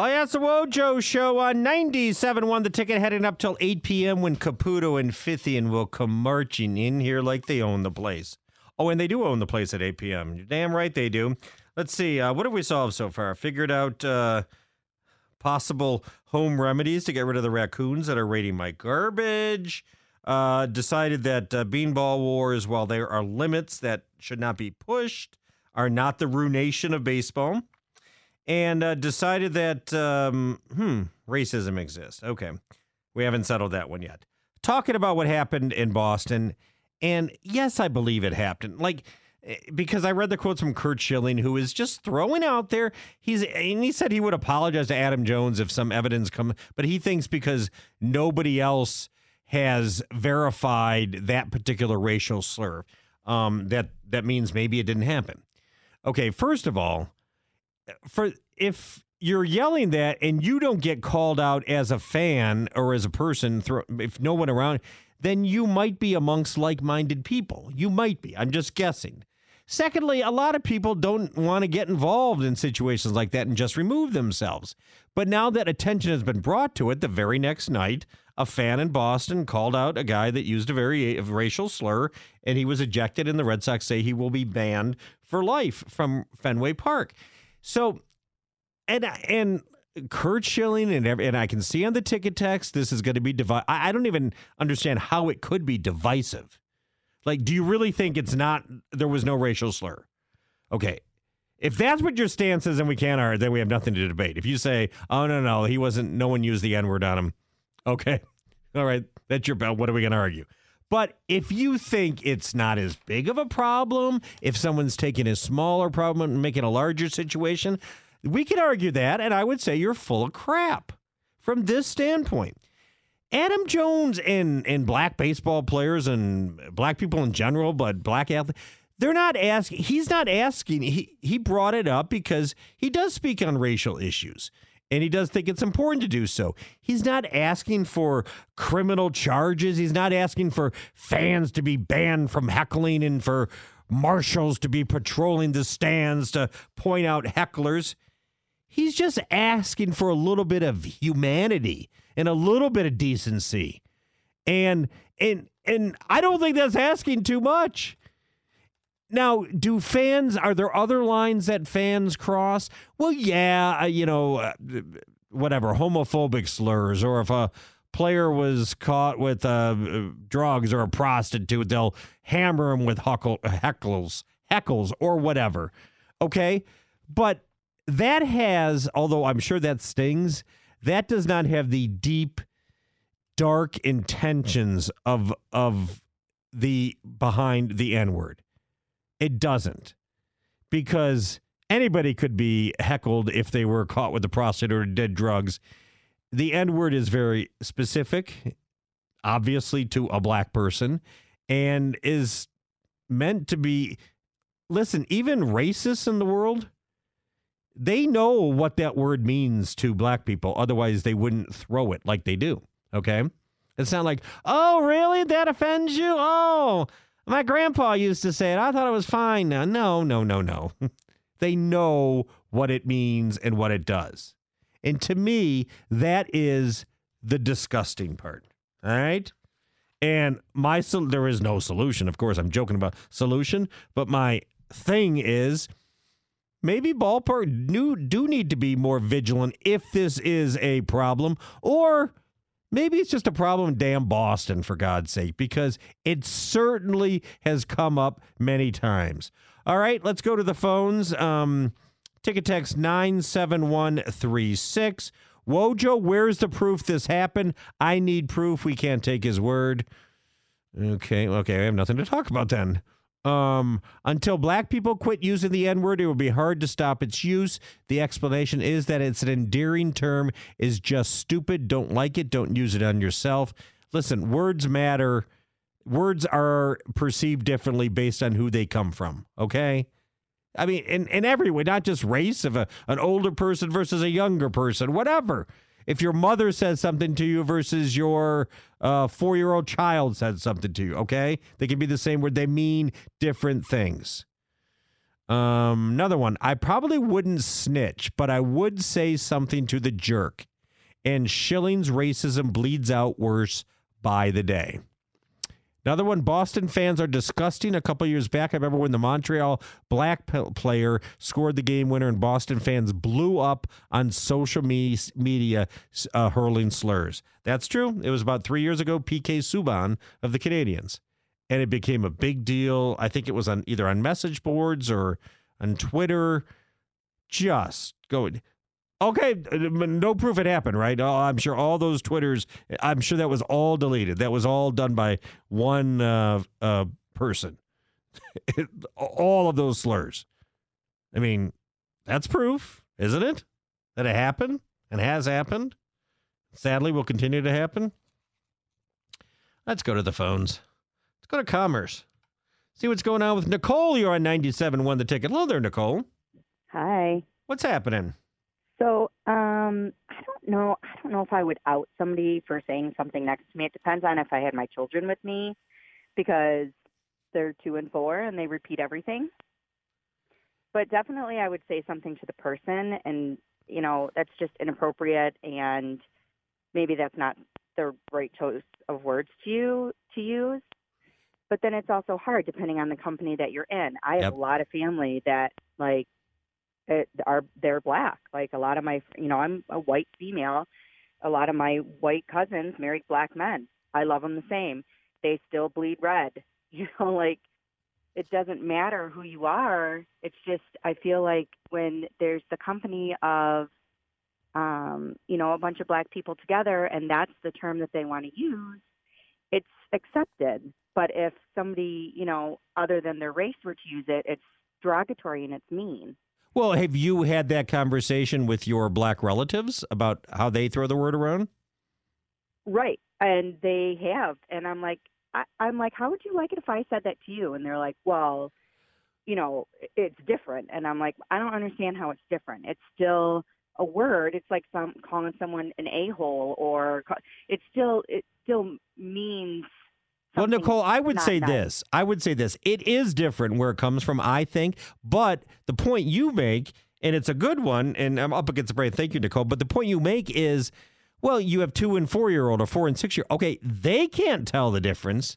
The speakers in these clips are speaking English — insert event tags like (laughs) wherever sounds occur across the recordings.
Oh, yeah, it's the Wojo Show on 97.1 The Ticket heading up till 8 p.m. when Caputo and Fithian will come marching in here like they own the place. Oh, and they do own the place at 8 p.m. You're damn right they do. Let's see. Uh, what have we solved so far? Figured out uh, possible home remedies to get rid of the raccoons that are raiding my garbage. Uh, decided that uh, beanball wars, while there are limits that should not be pushed, are not the ruination of baseball and uh, decided that um, hmm, racism exists. Okay, we haven't settled that one yet. Talking about what happened in Boston, and yes, I believe it happened. Like eh, because I read the quotes from Curt Schilling, who is just throwing out there. He's and he said he would apologize to Adam Jones if some evidence come, but he thinks because nobody else has verified that particular racial slur, um, that that means maybe it didn't happen. Okay, first of all, for if you're yelling that and you don't get called out as a fan or as a person, if no one around, then you might be amongst like-minded people. You might be. I'm just guessing. Secondly, a lot of people don't want to get involved in situations like that and just remove themselves. But now that attention has been brought to it, the very next night, a fan in Boston called out a guy that used a very racial slur, and he was ejected. And the Red Sox say he will be banned for life from Fenway Park. So, and and Curt Schilling and and I can see on the ticket text this is going to be divisive. I, I don't even understand how it could be divisive. Like, do you really think it's not? There was no racial slur. Okay, if that's what your stance is, and we can't argue, then we have nothing to debate. If you say, "Oh no, no, he wasn't," no one used the N word on him. Okay, (laughs) all right, that's your belt. What are we going to argue? But if you think it's not as big of a problem, if someone's taking a smaller problem and making a larger situation, we could argue that, and I would say you're full of crap from this standpoint. Adam Jones and and black baseball players and black people in general, but black athletes, they're not asking. He's not asking. He he brought it up because he does speak on racial issues and he does think it's important to do so. He's not asking for criminal charges. He's not asking for fans to be banned from heckling and for marshals to be patrolling the stands to point out hecklers. He's just asking for a little bit of humanity and a little bit of decency. And and and I don't think that's asking too much. Now, do fans, are there other lines that fans cross? Well, yeah, you know, uh, whatever, homophobic slurs, or if a player was caught with uh, drugs or a prostitute, they'll hammer him with huckle, heckles, heckles, or whatever. Okay. But that has, although I'm sure that stings, that does not have the deep, dark intentions of, of the behind the N word. It doesn't because anybody could be heckled if they were caught with a prostitute or did drugs. The N word is very specific, obviously, to a black person and is meant to be. Listen, even racists in the world, they know what that word means to black people. Otherwise, they wouldn't throw it like they do. Okay. It's not like, oh, really? That offends you? Oh, my grandpa used to say it. I thought it was fine now. No, no, no, no. (laughs) they know what it means and what it does. And to me, that is the disgusting part. All right. And my there is no solution. Of course, I'm joking about solution, but my thing is maybe ballpark do, do need to be more vigilant if this is a problem, or Maybe it's just a problem damn Boston, for God's sake, because it certainly has come up many times. All right, let's go to the phones. Um, ticket text 97136. Wojo, where's the proof this happened? I need proof. We can't take his word. Okay, okay, I have nothing to talk about then. Um, until black people quit using the N word, it will be hard to stop its use. The explanation is that it's an endearing term, is just stupid. Don't like it. Don't use it on yourself. Listen, words matter. Words are perceived differently based on who they come from. Okay. I mean, in, in every way, not just race of a, an older person versus a younger person, whatever. If your mother says something to you versus your uh, four year old child says something to you, okay? They can be the same word, they mean different things. Um, another one, I probably wouldn't snitch, but I would say something to the jerk. And Schilling's racism bleeds out worse by the day. Another one, Boston fans are disgusting. A couple years back, I remember when the Montreal black player scored the game winner, and Boston fans blew up on social me- media uh, hurling slurs. That's true. It was about three years ago, PK Subban of the Canadiens. And it became a big deal. I think it was on either on message boards or on Twitter. Just going. Okay, no proof it happened, right? Oh, I'm sure all those Twitters, I'm sure that was all deleted. That was all done by one uh, uh, person. (laughs) all of those slurs. I mean, that's proof, isn't it? That it happened and has happened. Sadly, will continue to happen. Let's go to the phones. Let's go to commerce. See what's going on with Nicole. You're on 97, won the ticket. Hello there, Nicole. Hi. What's happening? So, um, I don't know. I don't know if I would out somebody for saying something next to me. It depends on if I had my children with me, because they're two and four and they repeat everything. But definitely, I would say something to the person, and you know that's just inappropriate, and maybe that's not the right choice of words to you to use. But then it's also hard depending on the company that you're in. I have Yep. a lot of family that like are they're black. Like a lot of my, you know, I'm a white female. A lot of my white cousins married black men. I love them the same. They still bleed red. (laughs) You know, like it doesn't matter who you are. It's just I feel like when there's the company of, um, you know, a bunch of black people together, and that's the term that they want to use, it's accepted. But if somebody, you know, other than their race were to use it, it's derogatory and it's mean. Well, have you had that conversation with your black relatives about how they throw the word around? Right. And they have. And I'm like, I, I'm like, how would you like it if I said that to you? And they're like, well, you know, it's different. And I'm like, I don't understand how it's different. It's still a word. It's like some calling someone an a hole, or ca- it still it still means. Well, Nicole, I would say nice. this. I would say this. It is different where it comes from, I think. But the point you make, and it's a good one, and I'm up against the brain. Thank you, Nicole. But the point you make is, well, you have two and four year old or four and six year. Okay, they can't tell the difference.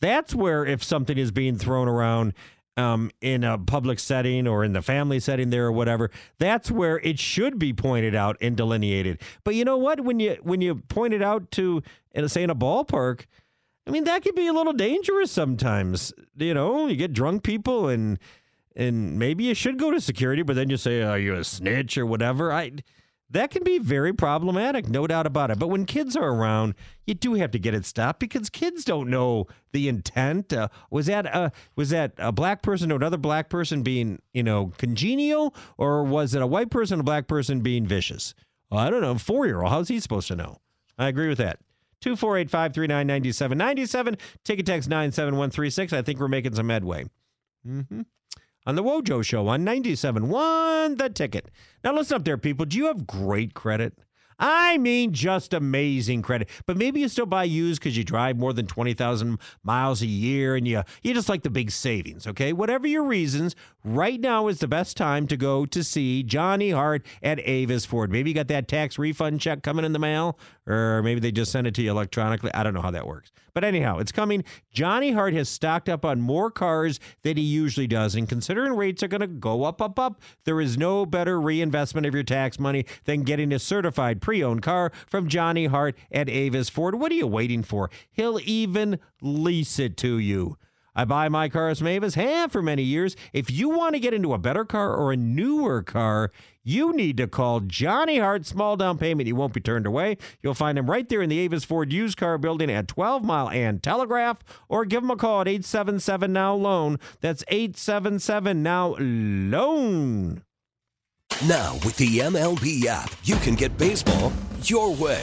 That's where if something is being thrown around um, in a public setting or in the family setting there or whatever, that's where it should be pointed out and delineated. But you know what? When you when you point it out to, say, in a ballpark, I mean, that can be a little dangerous sometimes. You know, you get drunk people and and maybe you should go to security, but then you say, "Are you a snitch or whatever?" I that can be very problematic, no doubt about it. But when kids are around, you do have to get it stopped because kids don't know the intent. Uh, was that a, was that a black person to another black person being you know congenial, or was it a white person a black person being vicious? Well, I don't know. Four year old, how's he supposed to know? I agree with that. 248 539 9797. Ticket text 97136. I think we're making some headway. hmm On the Wojo Show on 97.1 The Ticket. Now, listen up there, people. Do you have great credit? I mean, just amazing credit. But maybe you still buy used because you drive more than 20,000 miles a year and you, you just like the big savings, okay? Whatever your reasons, right now is the best time to go to see Johnny Hart at Avis Ford. Maybe you got that tax refund check coming in the mail, or maybe they just send it to you electronically. I don't know how that works. But anyhow, it's coming. Johnny Hart has stocked up on more cars than he usually does. And considering rates are going to go up, up, up, there is no better reinvestment of your tax money than getting a certified pre owned car from Johnny Hart at Avis Ford. What are you waiting for? He'll even lease it to you. I buy my cars Mavis, have for many years. If you want to get into a better car or a newer car, you need to call Johnny Hart. Small down payment. You won't be turned away. You'll find him right there in the Avis Ford used car building at 12 Mile and Telegraph, or give him a call at 877 Now Loan. That's 877 Now Loan. Now, with the MLB app, you can get baseball your way.